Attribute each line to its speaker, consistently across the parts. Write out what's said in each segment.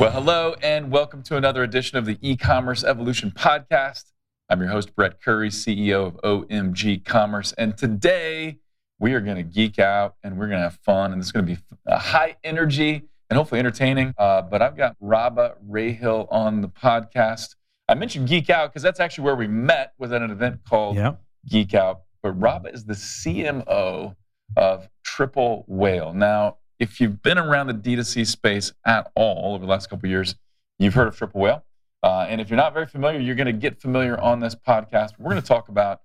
Speaker 1: Well, hello, and welcome to another edition of the e commerce evolution podcast. I'm your host, Brett Curry, CEO of OMG Commerce. And today we are going to geek out and we're going to have fun. And this is going to be a high energy and hopefully entertaining. Uh, but I've got Rabah Rahil on the podcast. I mentioned Geek Out because that's actually where we met with an event called. Geek Out. But Rabah is the CMO of Triple Whale. Now, if you've been around the D2C space at all over the last couple years, you've heard of Triple Whale. Uh, and if you're not very familiar, you're going to get familiar on this podcast. We're going to talk about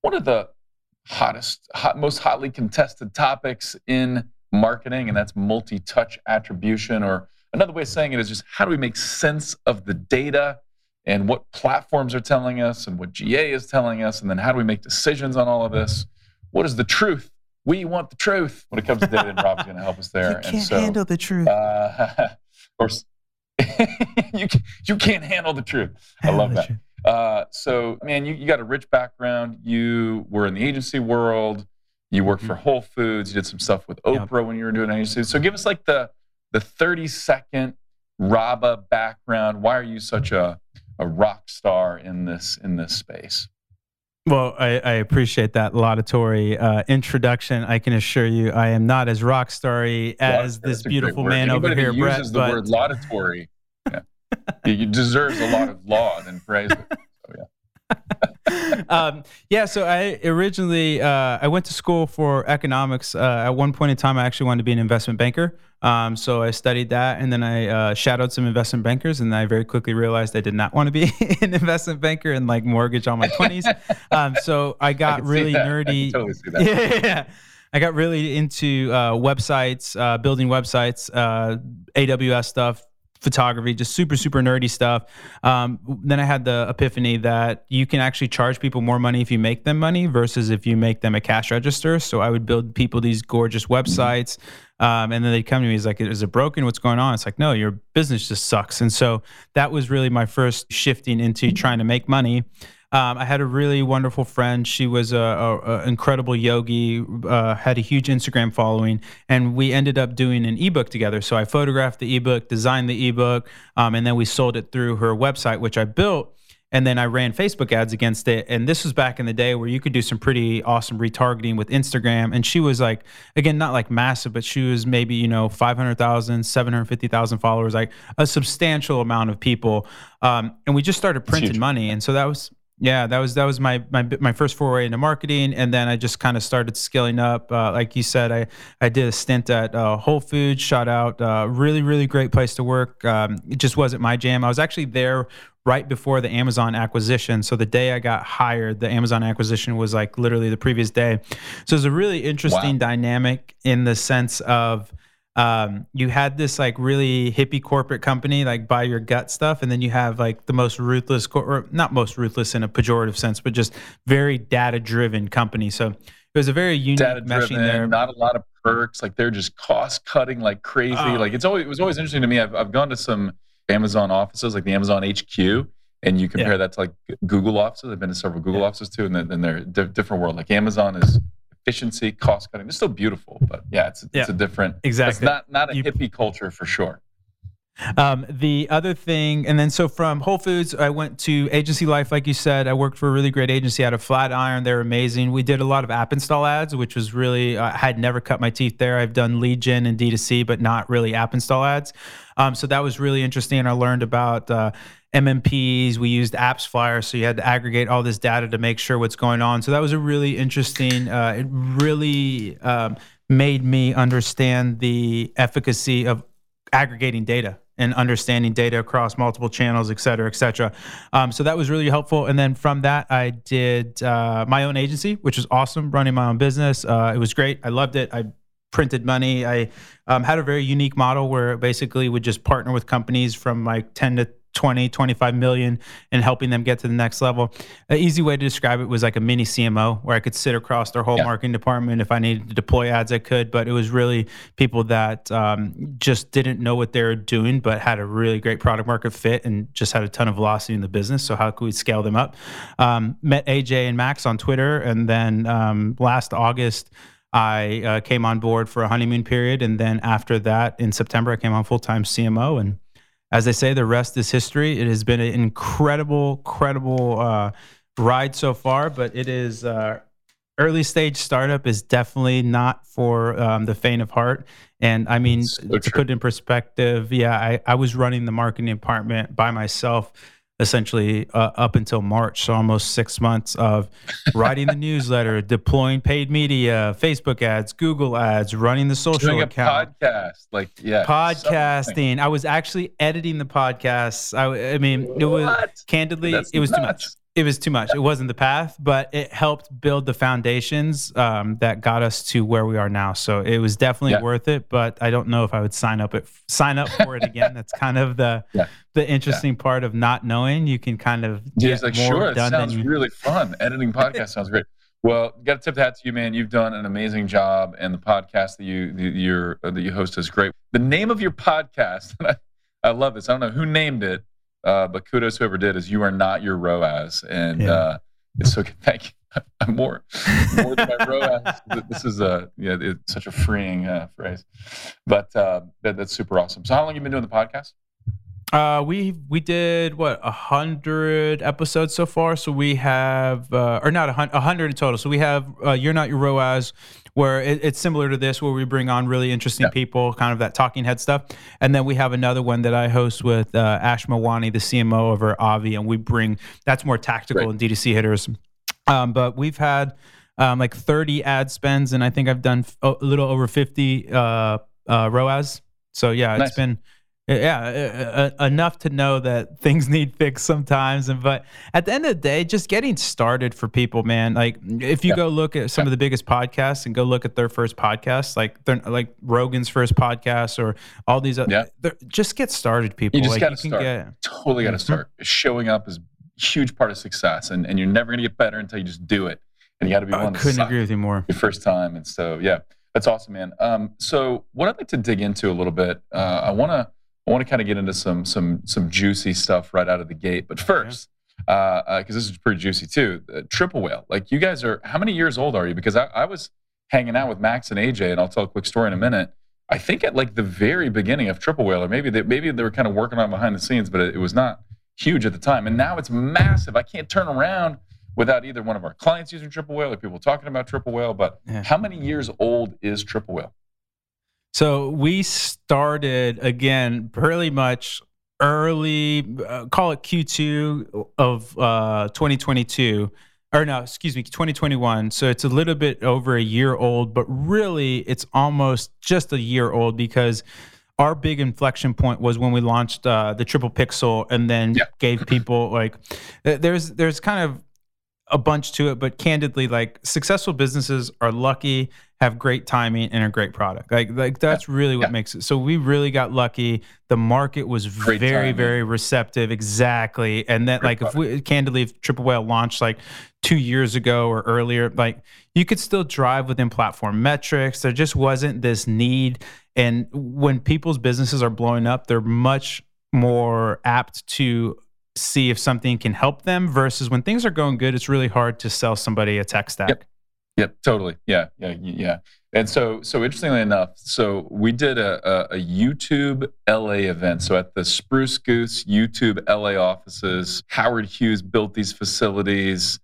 Speaker 1: one of the hottest, hot, most hotly contested topics in marketing, and that's multi touch attribution. Or another way of saying it is just how do we make sense of the data and what platforms are telling us and what GA is telling us, and then how do we make decisions on all of this? What is the truth we want the truth when it comes to data, and Rob's going to help us there.
Speaker 2: You can't and so, handle the truth. Uh,
Speaker 1: of course, you, you can't handle the truth. I love that. Uh, so, man, you, you got a rich background. You were in the agency world. You worked for mm-hmm. Whole Foods. You did some stuff with Oprah yep. when you were doing agency. So, give us like the the 30 second Rabah background. Why are you such a a rock star in this in this space?
Speaker 2: Well, I, I, appreciate that laudatory uh, introduction. I can assure you, I am not as rock starry as this beautiful man over here, Brett.
Speaker 1: Uses the
Speaker 2: but...
Speaker 1: word laudatory. Yeah. he deserves a lot of laud and praise. So,
Speaker 2: yeah. um, yeah, so I originally uh, I went to school for economics. Uh, at one point in time, I actually wanted to be an investment banker. Um, so I studied that, and then I uh, shadowed some investment bankers, and I very quickly realized I did not want to be an investment banker and like mortgage all my twenties. um, so I got I really nerdy.
Speaker 1: totally
Speaker 2: yeah, yeah, I got really into uh, websites, uh, building websites, uh, AWS stuff, photography, just super, super nerdy stuff. Um, then I had the epiphany that you can actually charge people more money if you make them money versus if you make them a cash register. So I would build people these gorgeous websites. Um, and then they'd come to me, he's like, is it broken? What's going on? It's like, no, your business just sucks. And so that was really my first shifting into trying to make money. Um, I had a really wonderful friend. She was a, incredible yogi, uh, had a huge Instagram following, and we ended up doing an ebook together. So I photographed the ebook, designed the ebook, um, and then we sold it through her website, which I built. And then I ran Facebook ads against it. And this was back in the day where you could do some pretty awesome retargeting with Instagram. And she was like, again, not like massive, but she was maybe, you know, 500,000, 750,000 followers, like a substantial amount of people. Um, and we just started printing money. And so that was, yeah, that was that was my my my first foray into marketing, and then I just kind of started scaling up. Uh, like you said, I I did a stint at uh, Whole Foods. Shot out, uh, really really great place to work. Um, it just wasn't my jam. I was actually there right before the Amazon acquisition. So the day I got hired, the Amazon acquisition was like literally the previous day. So it's a really interesting wow. dynamic in the sense of um, you had this like really hippie corporate company like buy your gut stuff and then you have like the most ruthless or not most ruthless in a pejorative sense but just very data driven company so it was a very unique meshing there
Speaker 1: not a lot of perks like they're just cost cutting like crazy oh. like it's always it was always interesting to me I've, I've gone to some amazon offices like the amazon hq and you compare yeah. that to like google offices i've been to several google yeah. offices too and then, then they're a different world like amazon is efficiency, cost cutting. It's still beautiful, but yeah, it's yeah, it's a different
Speaker 2: exactly.
Speaker 1: It's not not a you, hippie culture for sure.
Speaker 2: Um, the other thing, and then so from Whole Foods, I went to Agency Life, like you said. I worked for a really great agency out of Flatiron. They're amazing. We did a lot of app install ads, which was really, uh, I had never cut my teeth there. I've done lead gen and D2C, but not really app install ads. Um, so that was really interesting. I learned about uh, MMPs. We used AppsFlyer, so you had to aggregate all this data to make sure what's going on. So that was a really interesting. Uh, it really um, made me understand the efficacy of aggregating data and understanding data across multiple channels, et cetera, et cetera. Um, so that was really helpful. And then from that, I did uh, my own agency, which was awesome, running my own business. Uh, it was great. I loved it. I printed money. I um, had a very unique model where basically would just partner with companies from like 10 to 20, 25 million and helping them get to the next level. An easy way to describe it was like a mini CMO where I could sit across their whole yeah. marketing department. If I needed to deploy ads, I could, but it was really people that um, just didn't know what they were doing, but had a really great product market fit and just had a ton of velocity in the business. So, how could we scale them up? Um, met AJ and Max on Twitter. And then um, last August, I uh, came on board for a honeymoon period. And then after that, in September, I came on full time CMO and as they say, the rest is history. It has been an incredible, incredible uh, ride so far, but it is uh, early stage startup is definitely not for um, the faint of heart. And I mean, so to put it in perspective, yeah, I, I was running the marketing department by myself essentially uh, up until March. So almost six months of writing the newsletter, deploying paid media, Facebook ads, Google ads, running the social
Speaker 1: Doing
Speaker 2: account,
Speaker 1: podcast, like yeah,
Speaker 2: podcasting. Something. I was actually editing the podcasts. I, I mean, it was candidly, That's it was nuts. too much it was too much. It wasn't the path, but it helped build the foundations um, that got us to where we are now. So it was definitely yeah. worth it. But I don't know if I would sign up it sign up for it again. That's kind of the yeah. the interesting yeah. part of not knowing. You can kind of
Speaker 1: get like, more sure. It sounds you... really fun. Editing podcast sounds great. Well, got to tip that to you, man. You've done an amazing job, and the podcast that you that that you host is great. The name of your podcast, I, I love this. I don't know who named it uh, but kudos whoever did is you are not your ROAS, and yeah. uh, it's so good. Thank you. I'm more more than my ROAS. This is a yeah, it's such a freeing uh, phrase, but uh, that, that's super awesome. So how long have you been doing the podcast?
Speaker 2: Uh, we we did what a hundred episodes so far. So we have, uh, or not a hundred in total. So we have uh, "You're Not Your ROAS," where it, it's similar to this, where we bring on really interesting yeah. people, kind of that talking head stuff. And then we have another one that I host with uh, Ash Melwani, the CMO over Obvi, and we bring that's more tactical and D2C hitters. Um, but we've had um, like 30 ad spends, and I think I've done a little over 50 uh, uh, ROAS. So yeah, nice. it's been yeah uh, enough to know that things need fixed sometimes and but at the end of the day just getting started for people man like if you yeah. go look at some yeah. of the biggest podcasts and go look at their first podcasts like they're like rogan's first podcast or all these other yeah. just get started people
Speaker 1: you just
Speaker 2: like,
Speaker 1: gotta start get, totally gotta mm-hmm. start showing up is a huge part of success and, and you're never gonna get better until you just do it and you got to be
Speaker 2: I couldn't agree with you more
Speaker 1: your first time and so yeah that's awesome man um, so what i'd like to dig into a little bit uh, i want to I want to kind of get into some some some juicy stuff right out of the gate. But first, because uh, uh, this is pretty juicy too, uh, Triple Whale. Like you guys are, how many years old are you? Because I, I was hanging out with Max and AJ, and I'll tell a quick story in a minute. I think at like the very beginning of Triple Whale, or maybe they, maybe they were kind of working on behind the scenes, but it, it was not huge at the time. And now it's massive. I can't turn around without either one of our clients using Triple Whale or people talking about Triple Whale. But yeah. how many years old is Triple Whale?
Speaker 2: So we started again pretty much early, uh, call it Q2 of uh, 2022. Or no, excuse me, 2021. So it's a little bit over a year old, but really it's almost just a year old because our big inflection point was when we launched uh, the triple pixel and then yeah. gave people like there's there's kind of a bunch to it, but candidly, like successful businesses are lucky, have great timing, and a great product. Like, like that's yeah. really what yeah. makes it. So we really got lucky. The market was great very, timing. very receptive. Exactly. And then, like, product. if we candidly, if Triple Whale launched like two years ago or earlier, like you could still drive within platform metrics. There just wasn't this need. And when people's businesses are blowing up, they're much more apt to see if something can help them versus when things are going good, it's really hard to sell somebody a tech stack.
Speaker 1: Yep. Yep, totally. Yeah, yeah, yeah. And so, so interestingly enough, so we did a, a, a, YouTube LA event. So at the Spruce Goose YouTube LA offices, Howard Hughes built these facilities.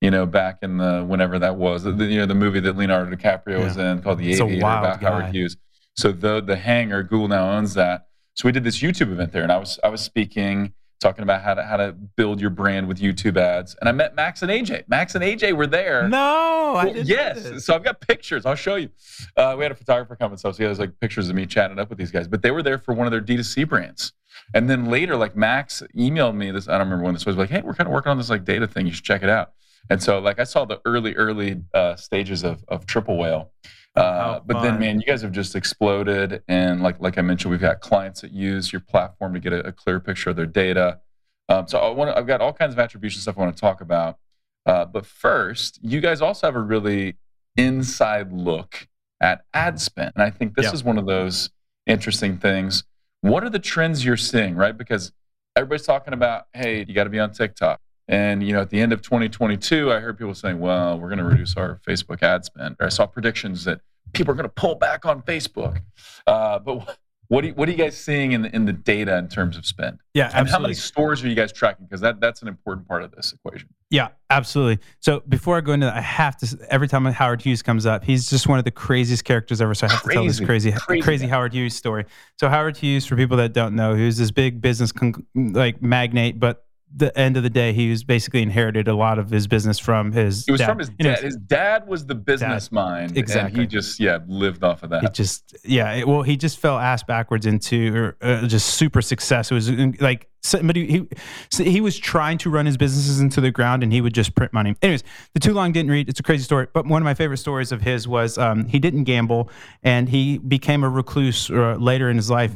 Speaker 1: You know, back in the whenever that was, the, you know, the movie that Leonardo DiCaprio yeah. was in called The Aviator about guy. Howard Hughes. So the the hangar, Google now owns that. So we did this YouTube event there, and I was I was speaking talking about how to how to build your brand with YouTube ads. And I met Max and AJ. Max and AJ were there.
Speaker 2: No, I
Speaker 1: didn't. Yes. So I've got pictures. I'll show you. Uh, we had a photographer come and so he has like pictures of me chatting up with these guys. But they were there for one of their D2C brands. And then later, like Max emailed me this. I don't remember when this was. Like, hey, we're kind of working on this like data thing. You should check it out. And so like I saw the early early uh, stages of of Triple Whale. Uh, but then, man, you guys have just exploded, and like like I mentioned, we've got clients that use your platform to get a, a clear picture of their data. Um, so I want I've got all kinds of attribution stuff I want to talk about. Uh, but first, you guys also have a really inside look at ad spend, and I think this yeah. is one of those interesting things. What are the trends you're seeing, right? Because everybody's talking about, hey, you got to be on TikTok. And you know, at the end of 2022, I heard people saying, "Well, we're going to reduce our Facebook ad spend." Or I saw predictions that people are going to pull back on Facebook. Uh, but What do you, what are you guys seeing in the, in the data in terms of spend?
Speaker 2: Yeah,
Speaker 1: and how many stores are you guys tracking? Because that that's an important part of this equation.
Speaker 2: Yeah, absolutely. So before I go into that, I have to. Every time Howard Hughes comes up, he's just one of the craziest characters ever. So I have crazy, to tell this crazy, crazy, crazy Howard Hughes story. So Howard Hughes, for people that don't know, who's this big business con- like magnate, but the end of the day, he was basically inherited a lot of his business from his.
Speaker 1: It was
Speaker 2: dad.
Speaker 1: from his dad. You know, his dad was the business dad. mind, exactly. And he just yeah lived off of that.
Speaker 2: He just yeah. It, well, he just fell ass backwards into uh, just super success. It was uh, like somebody he he was trying to run his businesses into the ground, and he would just print money. Anyways, the too long didn't read. It's a crazy story, but one of my favorite stories of his was um, he didn't gamble, and he became a recluse uh, later in his life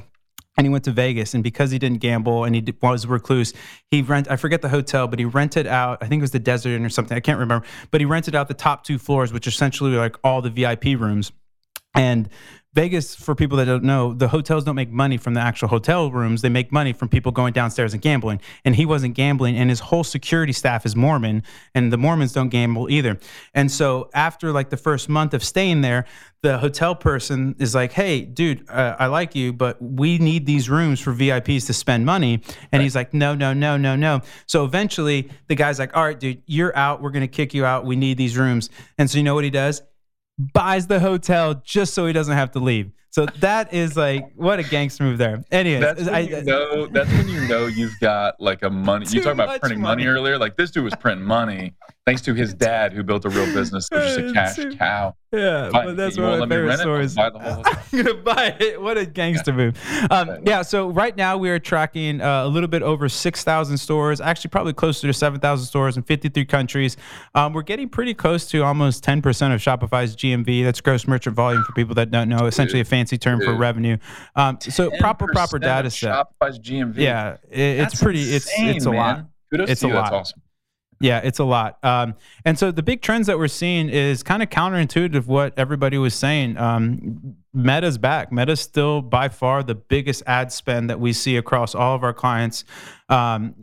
Speaker 2: and he went to Vegas. And because he didn't gamble and he was recluse, he rent I forget the hotel, but he rented out. I think it was the Desert Inn or something. I can't remember, but he rented out the top two floors, which essentially were like all the VIP rooms. And Vegas, for people that don't know, the hotels don't make money from the actual hotel rooms. They make money from people going downstairs and gambling. And he wasn't gambling, and his whole security staff is Mormon, and the Mormons don't gamble either. And so, after like the first month of staying there, the hotel person is like, "Hey, dude, uh, I like you, but we need these rooms for VIPs to spend money." And right. he's like, "No, no, no, no, no." So eventually, the guy's like, "All right, dude, you're out. We're gonna kick you out. We need these rooms." And so, you know what he does? Buys the hotel just so he doesn't have to leave. So that is like what a gangster move there. Anyways,
Speaker 1: that's when I, you know that's when you know you've got like a money. You talked about printing money. money earlier. Like this dude was printing money thanks to his dad who built a real business. It was just a cash cow.
Speaker 2: Yeah, but that's one of my favorite stories. Buy the whole I'm gonna buy it. What a gangster move. Um, yeah. So right now we are tracking uh, a little bit over six thousand stores. Actually, probably closer to seven thousand stores in fifty-three countries. Um, we're getting pretty close to almost ten percent of Shopify's GMV. That's gross merchant volume for people that don't know. Essentially, a fancy term Dude. for revenue. Um, so proper proper data set.
Speaker 1: Shopify's GMV.
Speaker 2: Yeah, it, it's pretty. Insane, it's it's a man. lot.
Speaker 1: Kudos
Speaker 2: it's
Speaker 1: a
Speaker 2: lot.
Speaker 1: That's awesome.
Speaker 2: Yeah, it's a lot. Um, and so the big trends that we're seeing is kind of counterintuitive what everybody was saying. Um, Meta's back. Meta's still by far the biggest ad spend that we see across all of our clients. Um,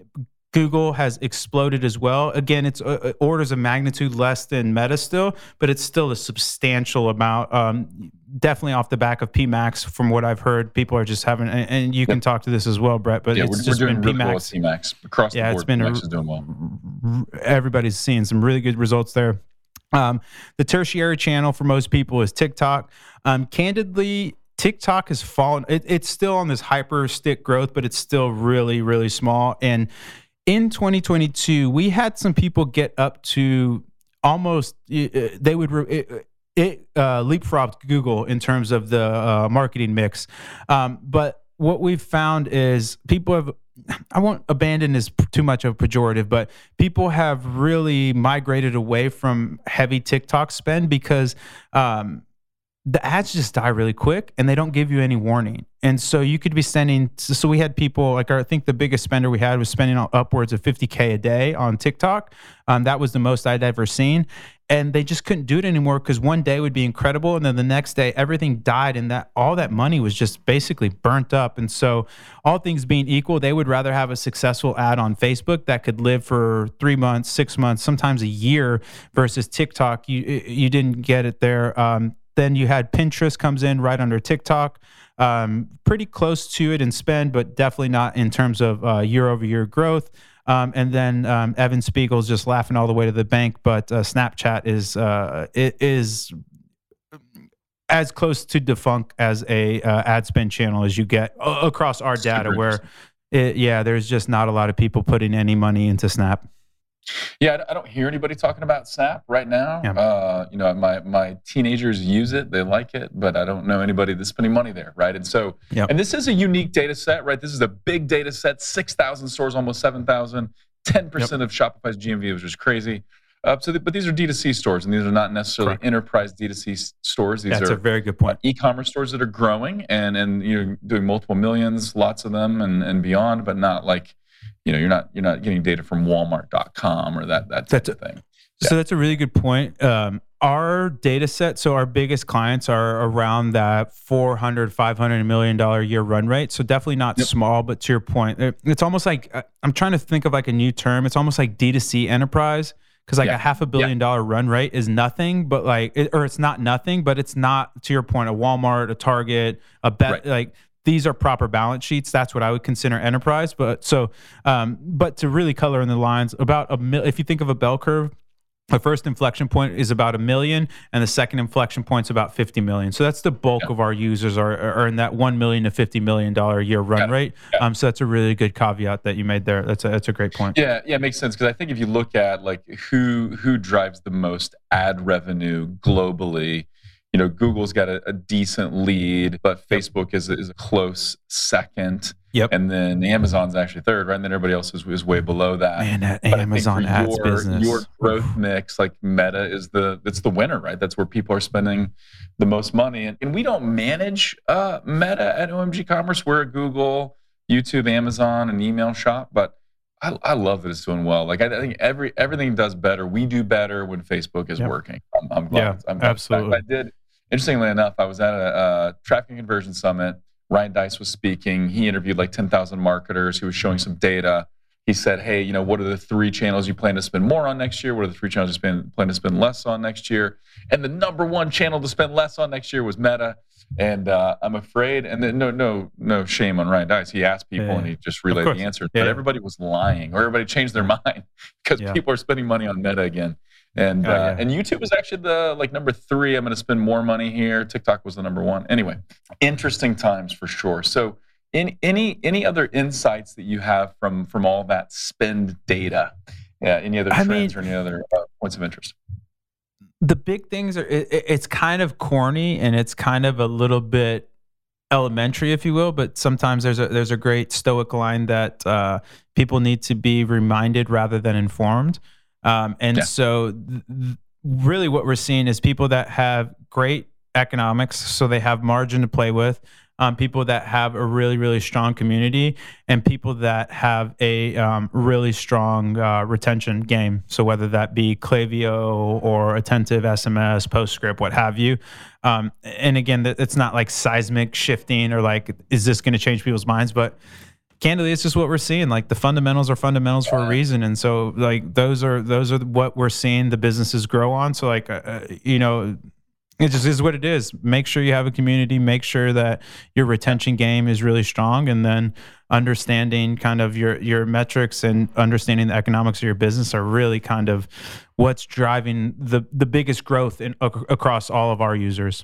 Speaker 2: Google has exploded as well. Again, it's uh, uh, orders of magnitude less than Meta still, but it's still a substantial amount. Um, definitely off the back of PMax, from what I've heard, people are just having, and, and you yep. can talk to this as well, Brett. But
Speaker 1: yeah,
Speaker 2: it's
Speaker 1: we're,
Speaker 2: just
Speaker 1: we're doing
Speaker 2: been
Speaker 1: PMax. Well PMax across yeah, the board. Yeah, it's been PMax a, is doing well.
Speaker 2: Everybody's seeing some really good results there. Um, the tertiary channel for most people is TikTok. Um, candidly, TikTok has fallen. It, it's still on this hyper stick growth, but it's still really, really small. And in 2022, we had some people get up to almost they would it, it uh, leapfrogged Google in terms of the uh, marketing mix. Um, but what we've found is people have I won't abandon is too much of a pejorative, but people have really migrated away from heavy TikTok spend because um, the ads just die really quick and they don't give you any warning. And so you could be spending. So we had people like I think the biggest spender we had was spending upwards of 50k a day on TikTok. Um, that was the most I'd ever seen, and they just couldn't do it anymore because one day would be incredible, and then the next day everything died, and that all that money was just basically burnt up. And so, all things being equal, they would rather have a successful ad on Facebook that could live for three months, six months, sometimes a year, versus TikTok. You you didn't get it there. Um, then you had Pinterest comes in right under TikTok, um, pretty close to it in spend, but definitely not in terms of uh, year over year growth. Um, and then um, Evan Spiegel's just laughing all the way to the bank, but uh, Snapchat is uh, it is as close to defunct as a uh, ad spend channel as you get across our data, where it, yeah, there's just not a lot of people putting any money into Snap.
Speaker 1: Yeah, I don't hear anybody talking about Snap right now. Yeah. Uh, you know, my my teenagers use it; they like it, but I don't know anybody that's spending money there, right? And so, yep. and this is a unique data set, right? This is a big data set: six thousand stores, almost seven thousand. 10% of Shopify's GMV, which is crazy. Uh, so, the, but these are D2C stores, and these are not necessarily Correct. enterprise D2C stores. These
Speaker 2: That's
Speaker 1: are
Speaker 2: a very good point.
Speaker 1: E-commerce stores that are growing and and you know doing multiple millions, lots of them, and and beyond, but not like you know you're not you're not getting data from walmart.com or that that type that's of thing
Speaker 2: yeah. so that's a really good point um, our data set so our biggest clients are around that 400 500 million dollar year run rate so definitely not yep. small but to your point it's almost like uh, i'm trying to think of like a new term it's almost like d2c enterprise because like yeah. a half a billion yeah. dollar run rate is nothing but like it, or it's not nothing but it's not to your point a walmart a target a bet right. like these are proper balance sheets. That's what I would consider enterprise. But so, um, but to really color in the lines, about a mil- if you think of a bell curve, the first inflection point is about a million, and the second inflection point is about 50 million. So that's the bulk yeah. of our users are, are in that one million to 50 million dollar a year run yeah. rate. Yeah. Um, so that's a really good caveat that you made there. That's a that's a great point.
Speaker 1: Yeah, yeah, it makes sense because I think if you look at like who who drives the most ad revenue globally, you know, Google's got a, a decent lead, but Facebook is, is a close second.
Speaker 2: Yep.
Speaker 1: And then Amazon's actually third, right? And then everybody else is, is way below that.
Speaker 2: Man, that but Amazon ads
Speaker 1: your,
Speaker 2: business.
Speaker 1: Your growth mix, like Meta, is the it's the winner, right? That's where people are spending the most money. And, and we don't manage uh, Meta at OMG Commerce. We're a Google, YouTube, Amazon, and email shop, but I, I, love that it's doing well. Like I, I, think every everything does better. We do better when Facebook is yep. working. I'm, I'm, glad.
Speaker 2: Yeah,
Speaker 1: I'm
Speaker 2: glad absolutely.
Speaker 1: I did interestingly enough, I was at a, a traffic conversion summit. Ryan Deiss was speaking. He interviewed like 10,000 marketers. He was showing some data. He said, "Hey, you know, what are the three channels you plan to spend more on next year? What are the three channels you spend, plan to spend less on next year?" And the number one channel to spend less on next year was Meta. And uh, I'm afraid, and then, no, no, no shame on Ryan Deiss. He asked people, yeah. and he just relayed the answer. Yeah. But everybody was lying, or everybody changed their mind because yeah. people are spending money on Meta again. And oh, uh, and YouTube was actually the like number three. I'm going to spend more money here. TikTok was the number one. Anyway, interesting times for sure. So, any any any other insights that you have from from all that spend data? Yeah, any other trends mean, or any other uh, points of interest?
Speaker 2: The big things are it, it's kind of corny and it's kind of a little bit elementary, if you will. But sometimes there's a there's a great Stoic line that uh, people need to be reminded rather than informed. Um, and yeah. so, th- really, what we're seeing is people that have great economics, so they have margin to play with. Um, people that have a really, really strong community, and people that have a um, really strong uh, retention game. So whether that be Klaviyo or Attentive SMS, PostScript, what have you. Um, and again, it's not like seismic shifting or like, is this going to change people's minds? But candidly it's just what we're seeing. Like the fundamentals are fundamentals for a reason. And so like those are those are what we're seeing the businesses grow on. So like uh, uh, you know it just is what it is. Make sure you have a community. Make sure that your retention game is really strong. And then understanding kind of your your metrics and understanding the economics of your business are really kind of what's driving the the biggest growth in across all of our users.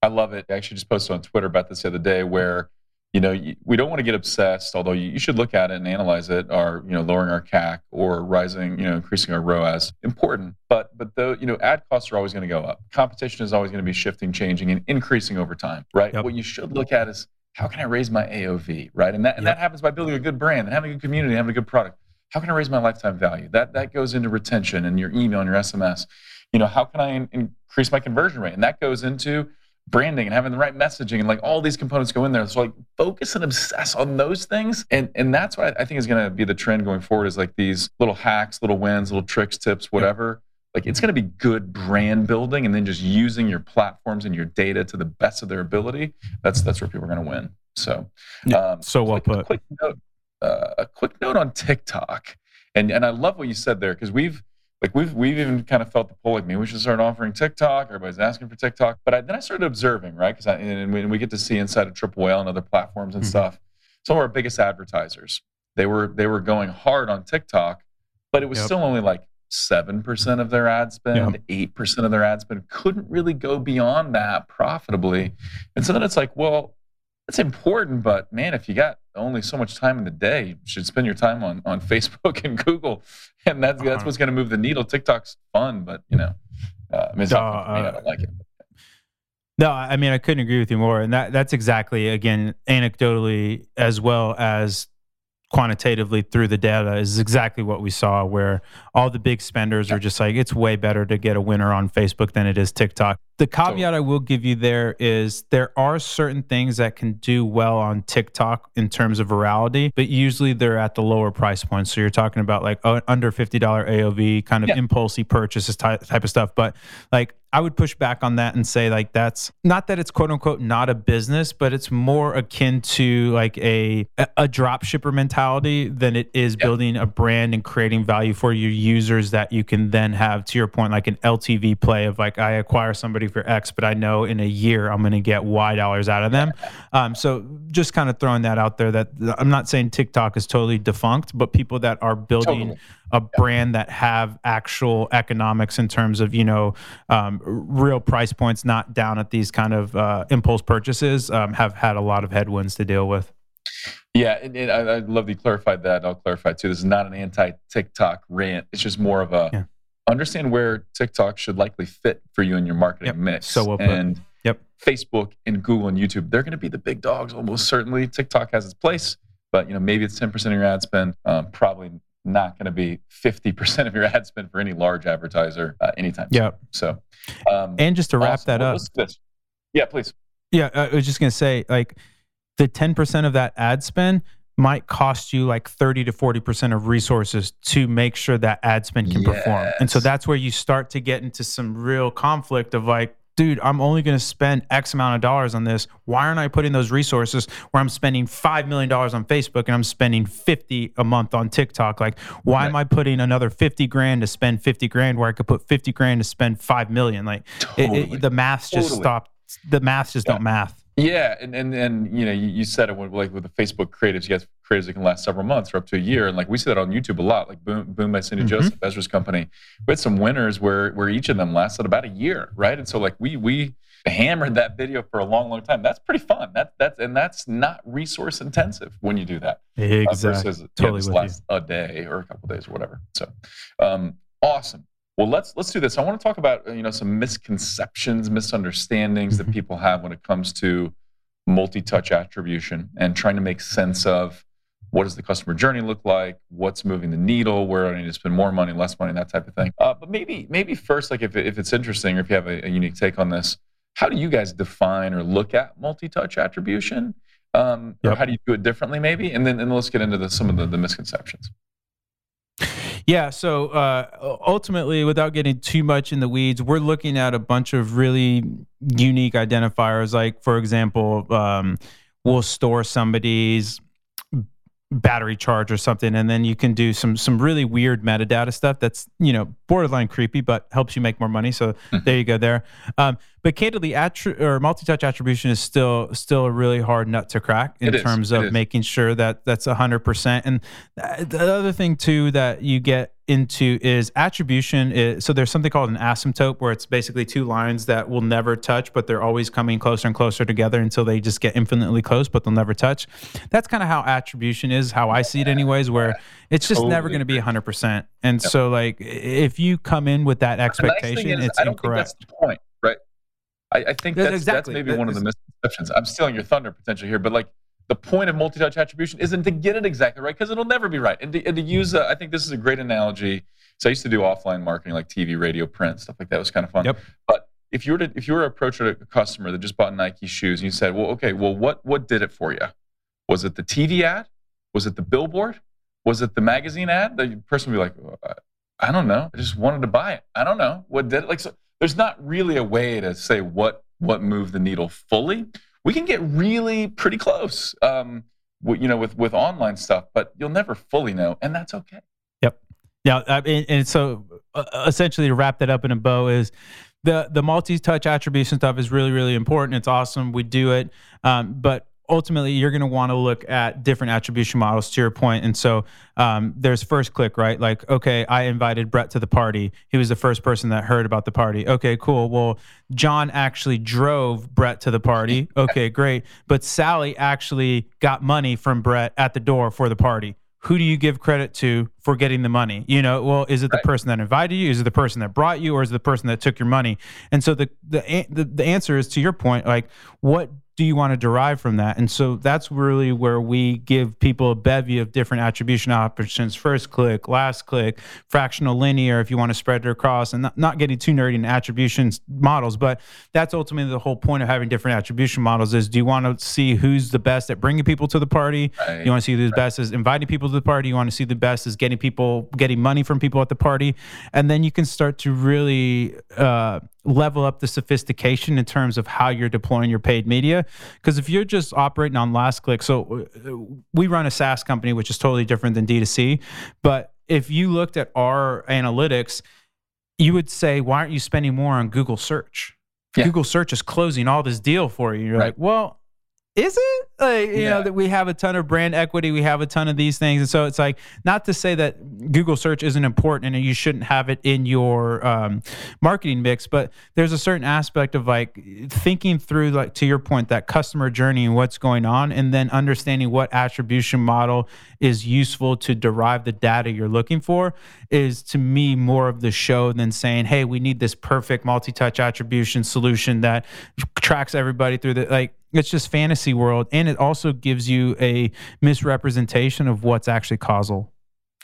Speaker 1: I love it. I actually just posted on twitter about this the other day where you know, we don't want to get obsessed, although you should look at it and analyze it. Are you know lowering our CAC or rising, you know, increasing our ROAS important? But but though, you know ad costs are always going to go up. Competition is always going to be shifting, changing, and increasing over time, right? Yep. What you should look at is how can I raise my AOV, right? And that and yep. that happens by building a good brand and having a good community, and having a good product. How can I raise my lifetime value? That that goes into retention and your email and your SMS. You know, how can I in, increase my conversion rate? And that goes into branding and having the right messaging and like all these components go in there. So like focus and obsess on those things. And and that's what I think is going to be the trend going forward is like these little hacks, little wins, little tricks, tips, whatever. Like it's going to be good brand building and then just using your platforms and your data to the best of their ability. That's that's where people are going to win. So,
Speaker 2: um, so well put.
Speaker 1: A quick note, uh, a quick note on TikTok, and and I love what you said there because we've like we've we've even kind of felt the pull like maybe we should start offering TikTok. Everybody's asking for TikTok, but I, then I started observing right because and, and we get to see inside of Triple Whale and other platforms and mm-hmm. stuff. Some of our biggest advertisers they were they were going hard on TikTok, but it was yep. still only like seven percent of their ad spend, eight yep. percent of their ad spend. Couldn't really go beyond that profitably, and so then it's like, well, it's important, but man, if you got only so much time in the day, you should spend your time on on Facebook and Google, and that's that's uh-huh. what's going to move the needle. TikTok's fun, but you know, uh, I mean, it's uh, me. I don't like it.
Speaker 2: No, I mean I couldn't agree with you more, and that that's exactly again anecdotally as well as quantitatively through the data is exactly what we saw where all the big spenders are just like it's way better to get a winner on Facebook than it is TikTok. The caveat I will give you there is there are certain things that can do well on TikTok in terms of virality, but usually they're at the lower price points. So you're talking about like under $50 AOV kind of yeah. impulsy purchases type, type of stuff. But like I would push back on that and say like that's not that it's quote unquote not a business, but it's more akin to like a a drop shipper mentality than it is yep. building a brand and creating value for your users that you can then have to your point like an LTV play of like I acquire somebody for X, but I know in a year I'm going to get Y dollars out of them. Um, so just kind of throwing that out there that I'm not saying TikTok is totally defunct, but people that are building totally a brand that have actual economics in terms of you know um, real price points, not down at these kind of uh, impulse purchases, um, have had a lot of headwinds to deal with.
Speaker 1: Yeah, and, and I, I, love you clarified that. I'll clarify too. This is not an anti TikTok rant. It's just more of a yeah. understand where TikTok should likely fit for you in your marketing
Speaker 2: yep.
Speaker 1: mix.
Speaker 2: So well
Speaker 1: and
Speaker 2: yep.
Speaker 1: Facebook and Google and YouTube, they're going to be the big dogs almost certainly. TikTok has its place, but you know maybe it's ten percent of your ad spend. Um, probably not going to be 50% of your ad spend for any large advertiser uh, anytime
Speaker 2: yeah.
Speaker 1: So um,
Speaker 2: and just to wrap awesome. that up
Speaker 1: yeah please.
Speaker 2: Yeah i was just going to say like the 10% of that ad spend might cost you like 30 to 40% of resources to make sure that ad spend can yes. perform. And so that's where you start to get into some real conflict of like dude, I'm only going to spend X amount of dollars on this. Why aren't I putting those resources where I'm spending $5 million on Facebook and I'm spending 50 a month on TikTok? Like, why right. am I putting another 50 grand to spend 50 grand where I could put 50 grand to spend 5 million? Like, totally. it, it, the maths just totally. stopped. The maths just yeah. don't math.
Speaker 1: Yeah, and and and you know, you, you said it with, like with the Facebook creatives, you guys creatives that can last several months or up to a year, and like we see that on YouTube a lot. Like Boom, Boom by Cindy mm-hmm. Joseph, Ezra's company, we had some winners where where each of them lasted about a year, right? And so like we we hammered that video for a long, long time. That's pretty fun. That that's and that's not resource intensive when you do that.
Speaker 2: Exactly. Uh, versus
Speaker 1: totally last you. a day or a couple days or whatever. So um, awesome. Well, let's let's do this. I want to talk about you know some misconceptions, misunderstandings mm-hmm. that people have when it comes to multi-touch attribution and trying to make sense of what does the customer journey look like, what's moving the needle, where I need to spend more money, less money, that type of thing. Uh, but maybe maybe first, like if if it's interesting or if you have a, a, unique take on this, how do you guys define or look at multi-touch attribution? Um, yep. Or how do you do it differently, maybe? And then and let's get into the, some of the, the misconceptions.
Speaker 2: Yeah. So uh, ultimately, without getting too much in the weeds, we're looking at a bunch of really unique identifiers. Like, for example, um, we'll store somebody's battery charge or something and then you can do some some really weird metadata stuff that's you know borderline creepy but helps you make more money so hmm. there you go there um, but candidly attri- or multi-touch attribution is still still a really hard nut to crack in it terms is. of making sure that that's 100% and the other thing too that you get into is attribution is, so there's something called an asymptote where it's basically two lines that will never touch but they're always coming closer and closer together until they just get infinitely close but they'll never touch. That's kind of how attribution is how i see it anyways where it's just totally never going to be 100% and so like if you come in with that expectation nice it's incorrect
Speaker 1: that's the point I, I think that's, exactly. that's maybe that one of the misconceptions. I'm stealing your thunder potentially here, but like the point of multi-touch attribution isn't to get it exactly right because it'll never be right. And to, and to use, a, I think this is a great analogy. So I used to do offline marketing like TV, radio, print, stuff like that. It was kind of fun.
Speaker 2: Yep.
Speaker 1: But if you were to if you were to approach a customer that just bought Nike shoes and you said, well, okay, well, what what did it for you? Was it the TV ad? Was it the billboard? Was it the magazine ad? The person would be like, I don't know. I just wanted to buy it. I don't know what did it. Like so there's not really a way to say what what moved the needle fully. We can get really pretty close, um, you know, with with online stuff, but you'll never fully know, and that's okay.
Speaker 2: Yep. Yeah. I mean, and so uh, essentially, to wrap that up in a bow is the the multi-touch attribution stuff is really really important. It's awesome. We do it, um, but ultimately you're going to want to look at different attribution models to your point and so um, there's first click right like okay i invited brett to the party he was the first person that heard about the party okay cool well john actually drove brett to the party okay great but sally actually got money from brett at the door for the party who do you give credit to for getting the money? You know, well, is it the right. person that invited you? Is it the person that brought you, or is it the person that took your money? And so the the the, the answer is to your point, like what do you want to derive from that? And so that's really where we give people a bevy of different attribution options first click, last click, fractional linear, if you want to spread it across, and not, not getting too nerdy in attribution models. But that's ultimately the whole point of having different attribution models is do you want to see who's the best at bringing people to the party? Right. You want to see who's right. best as inviting people to the party? You want to see the best as getting people, getting money from people at the party? And then you can start to really, uh, level up the sophistication in terms of how you're deploying your paid media. Because if you're just operating on last click, so uh, we run a SaaS company, which is totally different than D2C. But if you looked at our analytics, you would say, why aren't you spending more on Google search? Yeah. Google search is closing all this deal for you. You're right. like, well, is it like you yeah. know that we have a ton of brand equity we have a ton of these things and so it's like not to say that google search isn't important and you shouldn't have it in your um, marketing mix but there's a certain aspect of like thinking through like to your point that customer journey and what's going on and then understanding what attribution model is useful to derive the data you're looking for is to me more of the show than saying hey we need this perfect multi-touch attribution solution that tracks everybody through the like it's just fantasy world and it also gives you a misrepresentation of what's actually causal.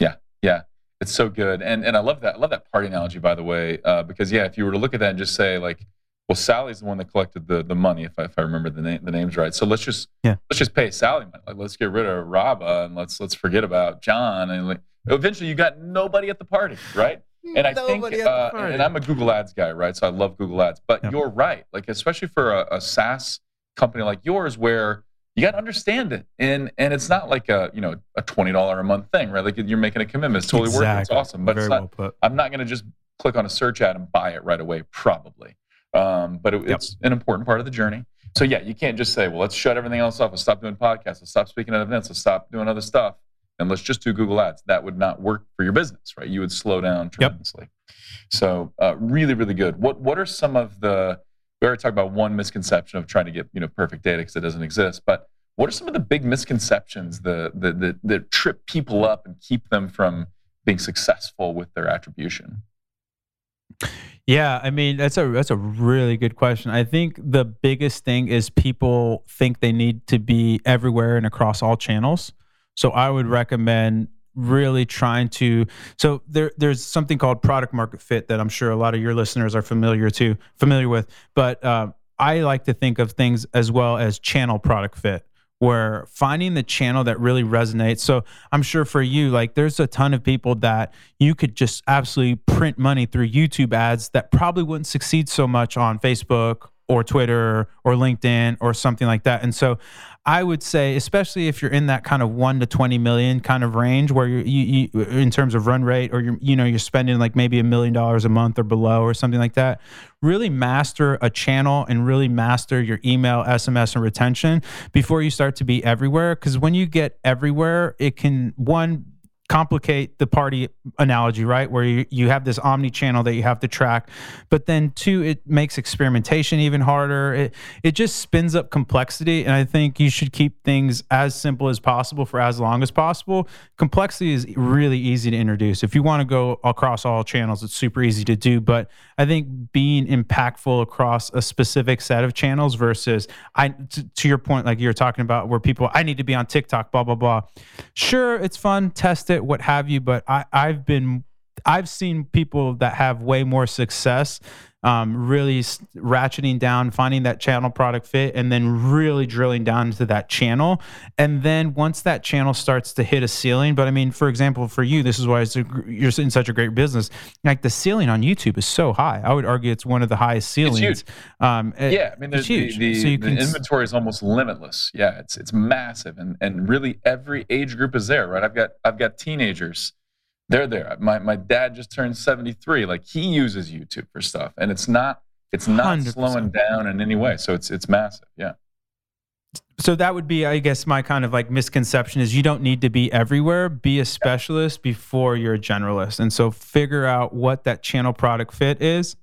Speaker 1: Yeah yeah. It's so good and and i love that i love that party analogy by the way uh, because yeah if you were to look at that and just say like well sally's the one that collected the the money if I, if I remember the name the names right. So let's just yeah. let's just pay sally like let's get rid of Rabah and let's let's forget about john and like eventually you got nobody at the party right? And I Nobody think, uh, and I'm a Google Ads guy, right? So I love Google Ads. But you're right, like especially for a, a SaaS company like yours where you got to understand it. And and it's not like a you know a $20 a month thing right? Like you're making a commitment. It's totally exactly. worth it. It's awesome. But it's not, well i'm not going to just click on a search ad and buy it right away probably. Um, but it, yep. it's an important part of the journey. So yeah you can't just say well let's shut everything else off. Let's stop doing podcasts. Let's stop speaking at events. Let's stop doing other stuff. And let's just do google ads. That would not work for your business right? You would slow down tremendously. Yep. so uh, really really good. What what are some of the we already talked about one misconception of trying to get you know perfect data because it doesn't exist. But what are some of the big misconceptions that, that that trip people up and keep them from being successful with their attribution?
Speaker 2: Yeah, I mean that's a that's a really good question. I think the biggest thing is people think they need to be everywhere and across all channels. So I would recommend really trying to so there there's something called product market fit that I'm sure a lot of your listeners are familiar to familiar with but uh, I like to think of things as well as channel product fit where finding the channel that really resonates. So I'm sure for you like there's a ton of people that you could just absolutely print money through YouTube ads that probably wouldn't succeed so much on Facebook or Twitter or LinkedIn or something like that and so I would say, especially if you're in that kind of one to twenty million kind of range, where you're, you, you in terms of run rate, or you're you know you're spending like maybe a million dollars a month or below, or something like that. Really master a channel and really master your email, SMS, and retention before you start to be everywhere. Because when you get everywhere, it can one complicate the party analogy, right? Where you, you have this omni channel that you have to track, but then two, it makes experimentation even harder. It it just spins up complexity, and I think you should keep things as simple as possible for as long as possible. Complexity is really easy to introduce. If you want to go across all channels, it's super easy to do. But I think being impactful across a specific set of channels versus I to, to your point, like you're talking about, where people I need to be on TikTok, blah blah blah. Sure, it's fun, test it it, what have you. But I, I've been, I've seen people that have way more success um, really ratcheting down, finding that channel product fit, and then really drilling down into that channel. And then once that channel starts to hit a ceiling, but I mean, for example, for you, this is why you're in such a great business. Like the ceiling on YouTube is so high. I would argue it's one of the highest ceilings.
Speaker 1: Um, yeah, I mean, huge. The, the, so the can, inventory is almost limitless. Yeah, it's it's massive, and and really every age group is there, right? I've got I've got teenagers they're there. My my dad just turned 73. Like he uses YouTube for stuff, and it's not it's not 100%. slowing down in any way. So it's it's massive. Yeah.
Speaker 2: So that would be, I guess, my kind of like misconception is you don't need to be everywhere. Be a specialist before you're a generalist, and so figure out what that channel product fit is.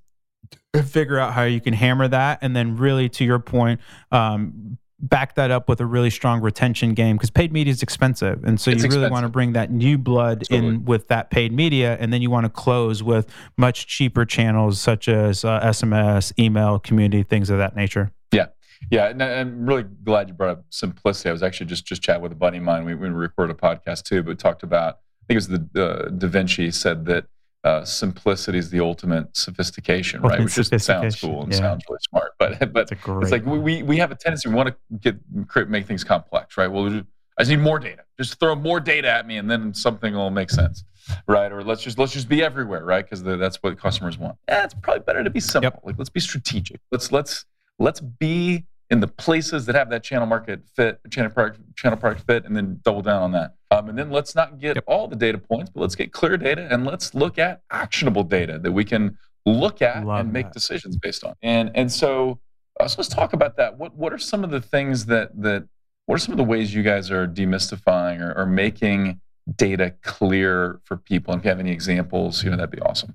Speaker 2: Figure out how you can hammer that, and then really, to your point, um, back that up with a really strong retention game because paid media is expensive. And so it's you really expensive. want to bring that new blood totally. in with that paid media and then you want to close with much cheaper channels such as uh, sms email community things of that nature.
Speaker 1: Yeah. Yeah and i'm really glad you brought up simplicity. I was actually just just chatting with a buddy of mine. We, we recorded a podcast too but talked about i think it was the uh, da vinci said that uh, simplicity is the ultimate sophistication, right? Which just sounds cool and yeah. sounds really smart, but but it's like we, we have a tendency we want to get make things complex, right? Well, I I just need more data. Just throw more data at me, and then something will make sense, right? Or let's just let's just be everywhere, right? Because that's what customers want. Yeah, it's probably better to be simple. Yep. Like let's be strategic. Let's let's let's be in the places that have that channel market fit, channel product, channel product fit, and then double down on that. Um, and then let's not get yep. all the data points, but let's get clear data and let's look at actionable data that we can look at Love and make that. decisions based on. And and so, uh, so let's talk about that. What what are some of the things that that what are some of the ways you guys are demystifying or, or making data clear for people? And if you have any examples, you know that'd be awesome.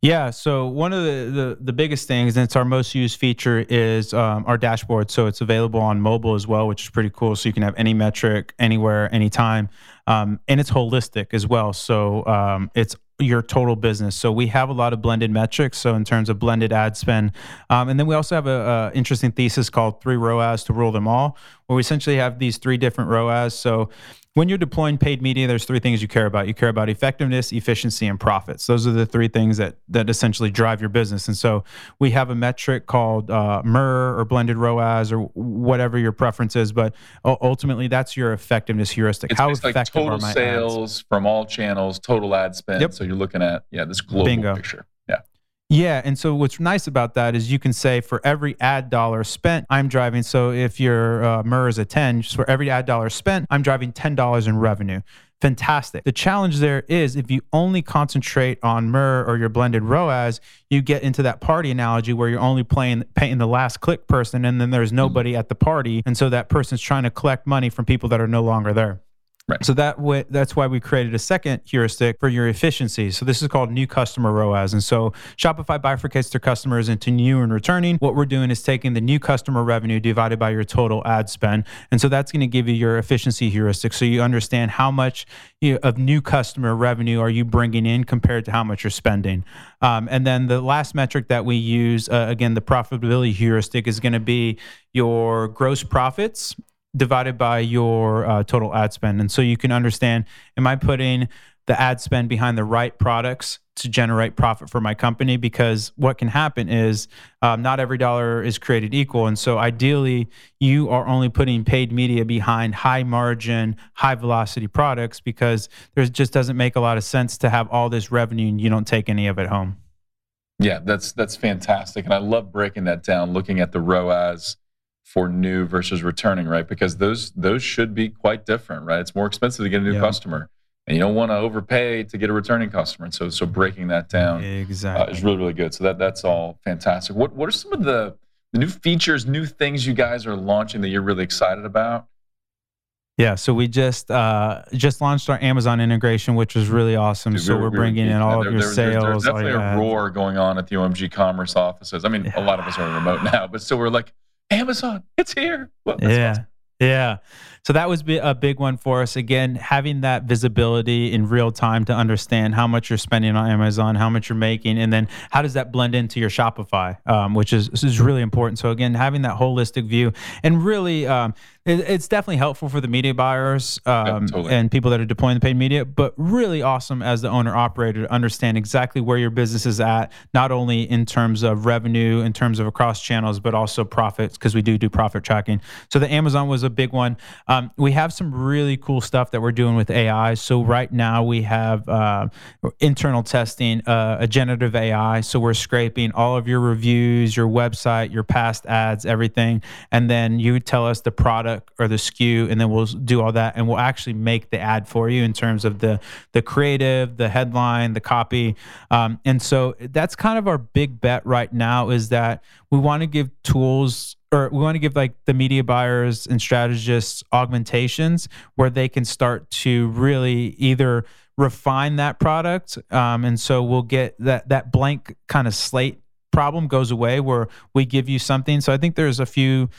Speaker 2: Yeah. So one of the, the, the biggest things, and it's our most used feature, is um, our dashboard. So it's available on mobile as well, which is pretty cool. So you can have any metric anywhere, anytime, um, and it's holistic as well. So um, it's your total business. So we have a lot of blended metrics. So in terms of blended ad spend, um, and then we also have a, a, interesting thesis called three ROAS to rule them all, where we essentially have these three different ROAS. So when you're deploying paid media, there's three things you care about. You care about effectiveness, efficiency, and profits. Those are the three things that that essentially drive your business. And so we have a metric called uh, MER or blended ROAS or whatever your preference is, but ultimately that's your effectiveness heuristic.
Speaker 1: It's How effective like total are my sales ads? from all channels, total ad spend. Yep. So you're looking at yeah this global Bingo. picture.
Speaker 2: Yeah. And so what's nice about that is you can say for every ad dollar spent, I'm driving. So if your uh, MER is a 10, just for every ad dollar spent, I'm driving $10 in revenue. Fantastic. The challenge there is if you only concentrate on MER or your blended ROAS, you get into that party analogy where you're only playing paying the last click person and then there's nobody at the party. And so that person's trying to collect money from people that are no longer there. Right. So that that's why we created a second heuristic for your efficiency. So this is called new customer ROAS. And so Shopify bifurcates their customers into new and returning. What we're doing is taking the new customer revenue divided by your total ad spend. And so that's going to give you your efficiency heuristic. So you understand how much you of new customer revenue are you bringing in compared to how much you're spending. Um, and then the last metric that we use, uh, again, the profitability heuristic is going to be your gross profits divided by your uh, total ad spend. And so you can understand am I putting the ad spend behind the right products to generate profit for my company? Because what can happen is um, not every dollar is created equal. And so ideally, you are only putting paid media behind high margin, high velocity products because there just doesn't make a lot of sense to have all this revenue and you don't take any of it home.
Speaker 1: Yeah, that's that's fantastic, and I love breaking that down, looking at the ROAS for new versus returning, right? Because those those should be quite different, right? It's more expensive to get a new yeah. customer, and you don't want to overpay to get a returning customer. And so so breaking that down exactly. Uh, is really really good. So that that's all fantastic. What what are some of the the new features, new things you guys are launching that you're really excited about?
Speaker 2: Yeah, so we just uh, just launched our Amazon integration, which was really awesome. Dude, so we're, we're bringing in all there, of your there, sales.
Speaker 1: There's, there's definitely a roar going on at the OMG Commerce offices. I mean, yeah. a lot of us are remote now, but still, we're like, Amazon, it's here.
Speaker 2: Well, yeah. Awesome. Yeah. So that was a big one for us. Again, having that visibility in real time to understand how much you're spending on Amazon, how much you're making, and then how does that blend into your Shopify, um, which is is really important. So again, having that holistic view and really um, it's definitely helpful for the media buyers um, yeah, totally. and people that are deploying the paid media, but really awesome as the owner operator to understand exactly where your business is at, not only in terms of revenue, in terms of across channels, but also profits, because we do do profit tracking. So the Amazon was a big one. Um, we have some really cool stuff that we're doing with AI. So right now we have uh, internal testing, uh, a generative AI. So we're scraping all of your reviews, your website, your past ads, everything, and then you tell us the product or the SKU, and then we'll do all that, and we'll actually make the ad for you in terms of the the creative, the headline, the copy, um, and so that's kind of our big bet right now is that we want to give tools or we want to give like the media buyers and strategists augmentations where they can start to really either refine that product um, and so we'll get that that blank kind of slate problem goes away where we give you something. So i think there's a few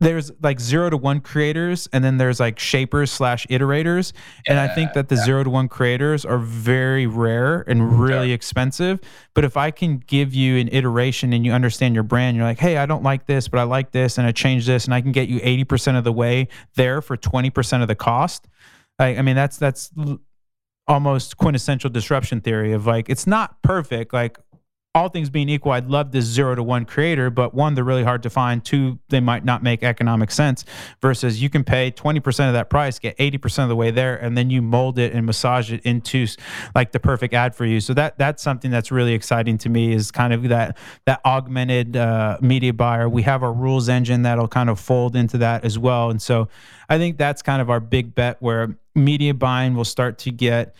Speaker 2: there's like zero to one creators and then there's like shapers slash iterators and i think that the yeah. zero to one creators are very rare and really yeah. expensive but if i can give you an iteration and you understand your brand you're like hey i don't like this but i like this and i change this and i can get you 80% of the way there for 20% of the cost I, I mean that's that's almost quintessential disruption theory of like it's not perfect like all things being equal, I'd love this zero to one creator, but one, they're really hard to find. Two, they might not make economic sense. Versus you can pay 20% of that price, get 80% of the way there, and then you mold it and massage it into like the perfect ad for you. So that that's something that's really exciting to me is kind of that that augmented uh, media buyer. We have our rules engine that'll kind of fold into that as well. And so I think that's kind of our big bet where media buying will start to get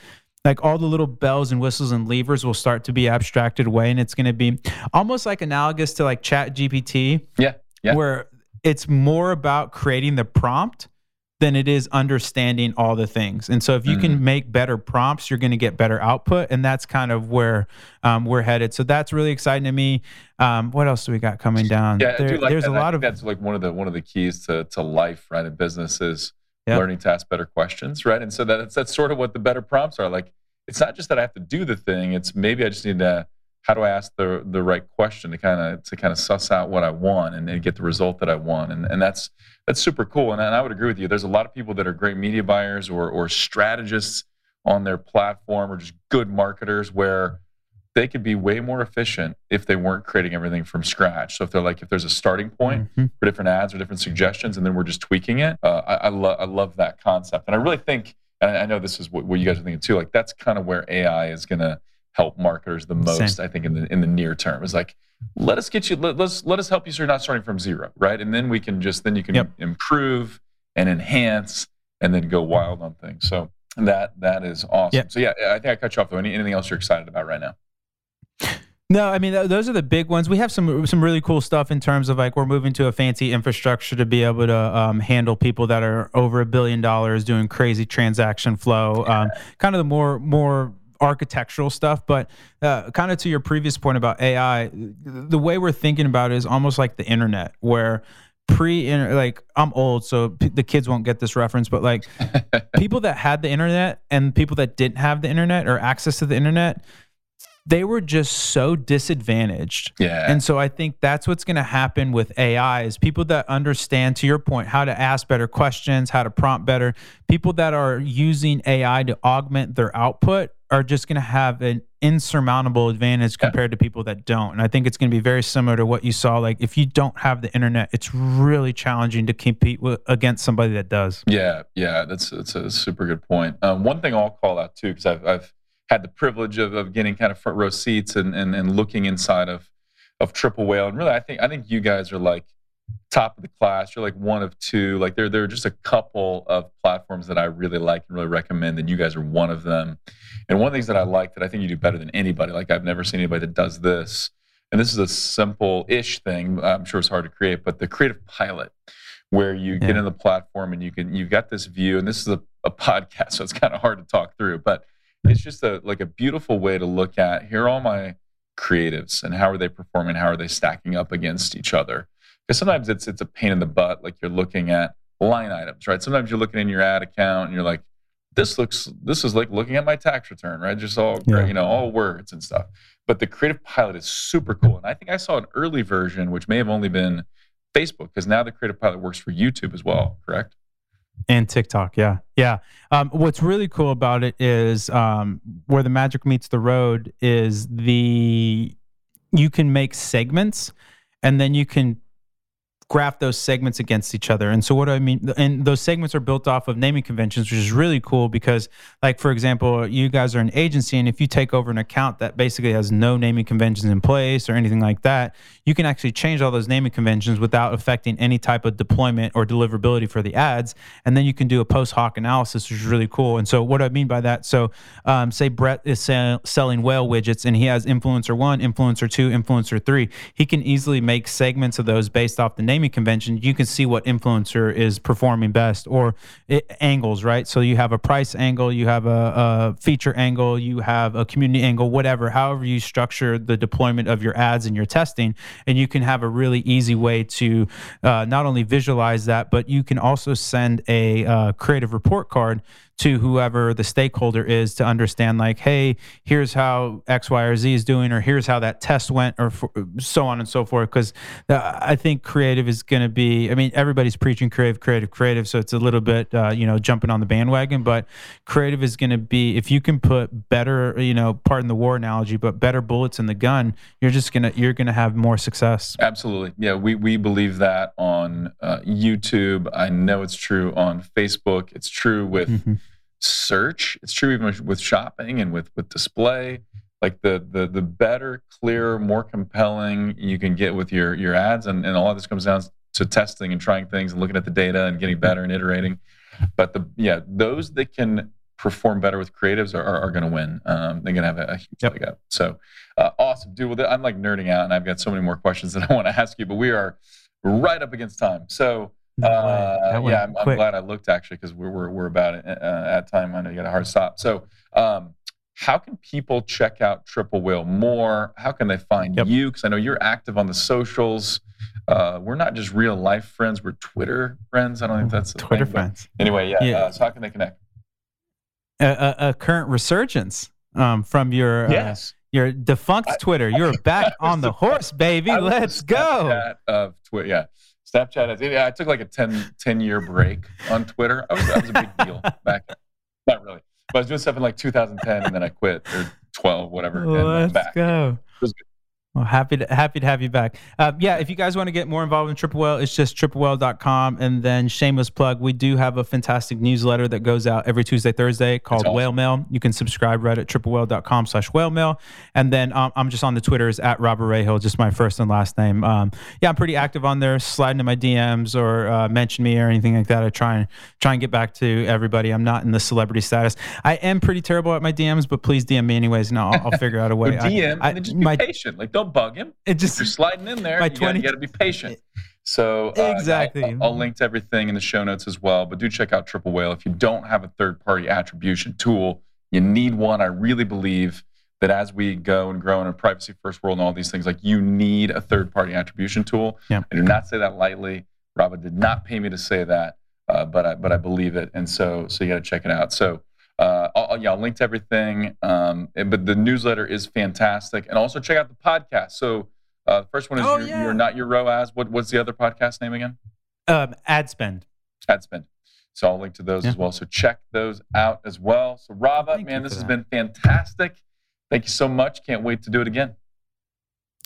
Speaker 2: like all the little bells and whistles and levers will start to be abstracted away and it's going to be almost like analogous to like chat gpt
Speaker 1: yeah, yeah.
Speaker 2: where it's more about creating the prompt than it is understanding all the things and so if you mm-hmm. can make better prompts you're going to get better output and that's kind of where um, we're headed so that's really exciting to me um, what else do we got coming down
Speaker 1: yeah there, like there's that. a lot of that's like one of the one of the keys to, to life right in business yep. learning to ask better questions, right? And so that's that's sort of what the better prompts are. Like it's not just that I have to do the thing; it's maybe I just need to how do I ask the the right question to kind of to kind of suss out what I want and, and, get the result that I want, and and that's that's super cool. And, and I would agree with you. There's a lot of people that are great media buyers or or strategists on their platform or just good marketers where they could be way more efficient if they weren't creating everything from scratch. So if they're like, if there's a starting point mm-hmm. for different ads or different suggestions, and then we're just tweaking it, uh, I, I, lo- I love that concept. And I really think, and I know this is what, what you guys are thinking too, like that's kind of where AI is going to help marketers the most, Same. I think, in the in the near term. Is like, let us get you, let, us let us help you so you're not starting from zero, right? And then we can just then you can yep. improve and enhance and then go wild on things. So that that is awesome. Yep. So yeah, I think I cut you off though. Any, anything else you're excited about right now?
Speaker 2: No, I mean those are the big ones. We have some some really cool stuff in terms of like we're moving to a fancy infrastructure to be able to um, handle people that are over a billion dollars doing crazy transaction flow. Um, kind of the more more architectural stuff, but uh, kind of to your previous point about AI, the way we're thinking about it is almost like the internet, where pre like I'm old, so p- the kids won't get this reference, but like people that had the internet and people that didn't have the internet or access to the internet they were just so disadvantaged.
Speaker 1: Yeah.
Speaker 2: And so I think that's what's going to happen with AI is people that understand to your point how to ask better questions, how to prompt better, people that are using AI to augment their output are just going to have an insurmountable advantage compared yeah. to people that don't. And I think it's going to be very similar to what you saw like if you don't have the internet, it's really challenging to compete with, against somebody that does.
Speaker 1: Yeah, yeah, that's that's a super good point. Um, one thing I'll call out too cuz I've I've had the privilege of, of getting kind of front row seats and, and, and looking inside of, of Triple Whale. And really, I think, I think you guys are like top of the class. You're like one of two. Like there, there are just a couple of platforms that I really like and really recommend, and you guys are one of them. And one of the things that I like that I think you do better than anybody, like I've never seen anybody that does this. And this is a simple-ish thing. I'm sure it's hard to create, but the creative pilot, where you yeah. get in the platform and you can you've got this view, and this is a, a podcast, so it's kind of hard to talk through, but it's just a like a beautiful way to look at here are all my creatives and how are they performing? How are they stacking up against each other? Because sometimes it's it's a pain in the butt like you're looking at line items right? Sometimes you're looking in your ad account and you're like this looks this is like looking at my tax return right? Just all yeah. you know all words and stuff. But the creative pilot is super cool and i think i saw an early version which may have only been facebook because now the creative pilot works for youtube as well correct
Speaker 2: and TikTok, yeah, yeah. Um, what's really cool about it is um, where the magic meets the road is the you can make segments, and then you can graph those segments against each other. And so what do I mean? And those segments are built off of naming conventions, which is really cool because, like for example, you guys are an agency, and if you take over an account that basically has no naming conventions in place or anything like that, you can actually change all those naming conventions without affecting any type of deployment or deliverability for the ads. And then you can do a post hoc analysis, which is really cool. And so what do I mean by that? So um, say Brett is sell- selling whale widgets, and he has influencer one, influencer two, influencer three. He can easily make segments of those based off the name convention, you can see what influencer is performing best or it, angles, right? So you have a price angle, you have a, a, feature angle, you have a community angle, whatever, however you structure the deployment of your ads and your testing. And you can have a really easy way to uh, not only visualize that, but you can also send a uh, creative report card to whoever the stakeholder is to understand like hey here's how x y or z is doing or here's how that test went or for, so on and so forth. Because i think creative is going to be i mean everybody's preaching creative creative creative so it's a little bit uh, you know jumping on the bandwagon but creative is going to be if you can put better you know pardon the war analogy but better bullets in the gun you're just gonna you're gonna have more success.
Speaker 1: Absolutely. Yeah we, we believe that on uh, youtube. I know it's true on facebook. It's true with mm-hmm. Search it's true even with shopping and with with display like the the the better clearer more compelling you can get with your your ads and, and a lot of this comes down to testing and trying things and looking at the data and getting better and iterating but the yeah those that can perform better with creatives are, are, are going to win. Um, they're going to have a, a huge yep. leg up. So uh, awesome, dude. Well, I'm like nerding out, and I've got so many more questions that I want to ask you, but we are right up against time. So uh, yeah, I'm, I'm, glad I looked actually because we're, we're, we're about it, uh, at time. I know you got a hard stop. So um, how can people check out Triple Whale more? How can they find yep. you? Because I know you're active on the socials. Uh, we're not just real life friends; we're Twitter friends. I don't think that's
Speaker 2: Twitter
Speaker 1: thing,
Speaker 2: friends.
Speaker 1: Anyway, yeah. yeah. Uh, so how can they connect?
Speaker 2: a, a, a current resurgence um, from your uh, your defunct I, Twitter. You're back on the horse, baby. Let's go.
Speaker 1: Of Twitter, yeah. Snapchat. Has, yeah, I took like a 10, 10 year break on Twitter. I was, that was a big deal back. Not really, but I was doing stuff in like 2010, and then I quit or 12, whatever.
Speaker 2: Let's go. It was good. Well, happy to happy to have you back. Uh, yeah, if you guys want to get more involved in Triple Whale, it's just triplewhale.com. And then shameless plug, we do have a fantastic newsletter that goes out every Tuesday, Thursday called awesome. Whale Mail. You can subscribe right at triplewhale.com slash whale mail. And then um, I'm just on the Twitters at Rabah Rahil, just my first and last name. Um, yeah, I'm pretty active on there. Slide into my DMs or uh, mention me or anything like that. I try and try and get back to everybody. I'm not in the celebrity status. I am pretty terrible at my DMs, but please DM me anyways, and I'll, I'll figure out a way.
Speaker 1: DM I, I, and then just be my, patient. Like don't don't bug him. It just if you're sliding in there. You 20, got to be patient. So
Speaker 2: uh, exactly,
Speaker 1: I'll, I'll, link to everything in the show notes as well. But do check out Triple Whale if you don't have a third-party attribution tool. You need one. I really believe that as we go and grow in a privacy-first world and all these things, like you need a third-party attribution tool.
Speaker 2: Yeah.
Speaker 1: I do not say that lightly. Rabah did not pay me to say that, uh, but I but I believe it, and so so you got to check it out. So uh, I'll, yeah, I'll link to everything. Um, but the newsletter is fantastic, and also check out the podcast. So uh, the first one is oh, you're, yeah. you're, not your ROAS. What, what's the other podcast name again?
Speaker 2: Um, ad spend.
Speaker 1: Ad spend. So I'll link to those yeah. as well. So check those out as well. So Rabah, man, this has that. been fantastic. Thank you so much. Can't wait to do it again.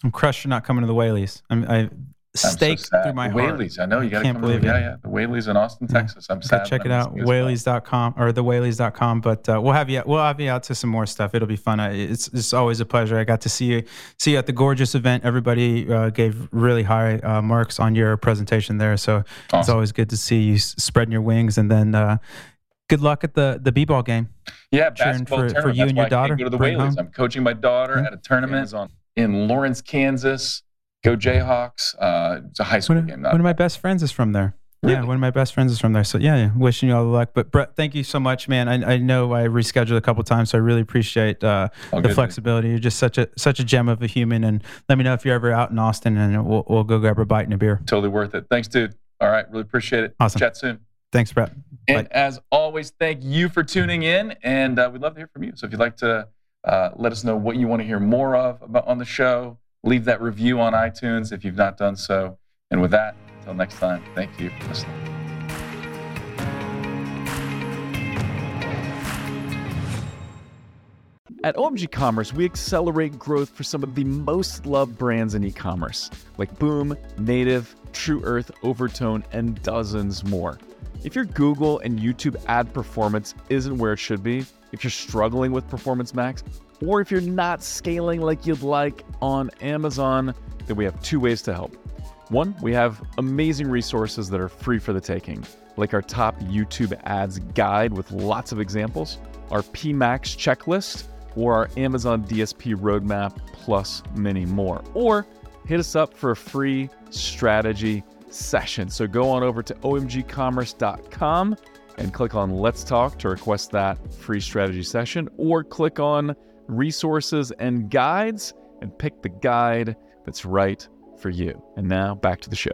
Speaker 2: I'm crushed you're not coming to the Whaleys. I'm, I stake so through my
Speaker 1: heart. Whaleys. I know you got to come. Believe to, yeah, yeah. The Whaleys in Austin, yeah. Texas. I'm sad.
Speaker 2: Check it out. Whaleys.com or the Whaleys.com. But uh, we'll have you. We'll have you out to some more stuff. It'll be fun. It's it's always a pleasure. I got to see you see you at the Gorgias event. Everybody uh, gave really high uh, marks on your presentation there. So awesome. it's always good to see you spreading your wings. And then uh, good luck at the the b-ball game.
Speaker 1: Yeah, basketball for, for you
Speaker 2: That's and your daughter.
Speaker 1: go to the Whaleys. I'm coaching my daughter yeah. at a tournament on in Lawrence, Kansas. Go Jayhawks. Uh, it's a high school
Speaker 2: one,
Speaker 1: game.
Speaker 2: one of my best friends is from there. Really? Yeah, one of my best friends is from there. So yeah, yeah, wishing you all the luck. But Brett, thank you so much, man. I, I know I rescheduled a couple times, so I really appreciate uh, the good, flexibility. Man. You're just such a such a gem of a human. And let me know if you're ever out in Austin, and we'll, we'll go grab a bite and a beer.
Speaker 1: Totally worth it. Thanks, dude. All right, really appreciate it.
Speaker 2: Awesome.
Speaker 1: Chat soon.
Speaker 2: Thanks, Brett.
Speaker 1: And Bye. as always, thank you for tuning in, and uh, we'd love to hear from you. So if you'd like to uh, let us know what you want to hear more of about on the show leave that review on iTunes if you've not done so. And with that, until next time, thank you for listening.
Speaker 3: At OMG Commerce, we accelerate growth for some of the most loved brands in e commerce, like Boom, Native, Tru Earth, Overtone, and dozens more. If your Google and YouTube ad performance isn't where it should be, if you're struggling with Performance Max, or if you're not scaling like you'd like on Amazon, then we have two ways to help. One, we have amazing resources that are free for the taking, like our top YouTube ads guide with lots of examples, our PMax checklist, or our Amazon DSP roadmap, plus many more. Or hit us up for a free strategy session. So go on over to omgcommerce.com and click on Let's Talk to request that free strategy session, or click on resources, and guides and pick the guide that's right for you. And now back to the show.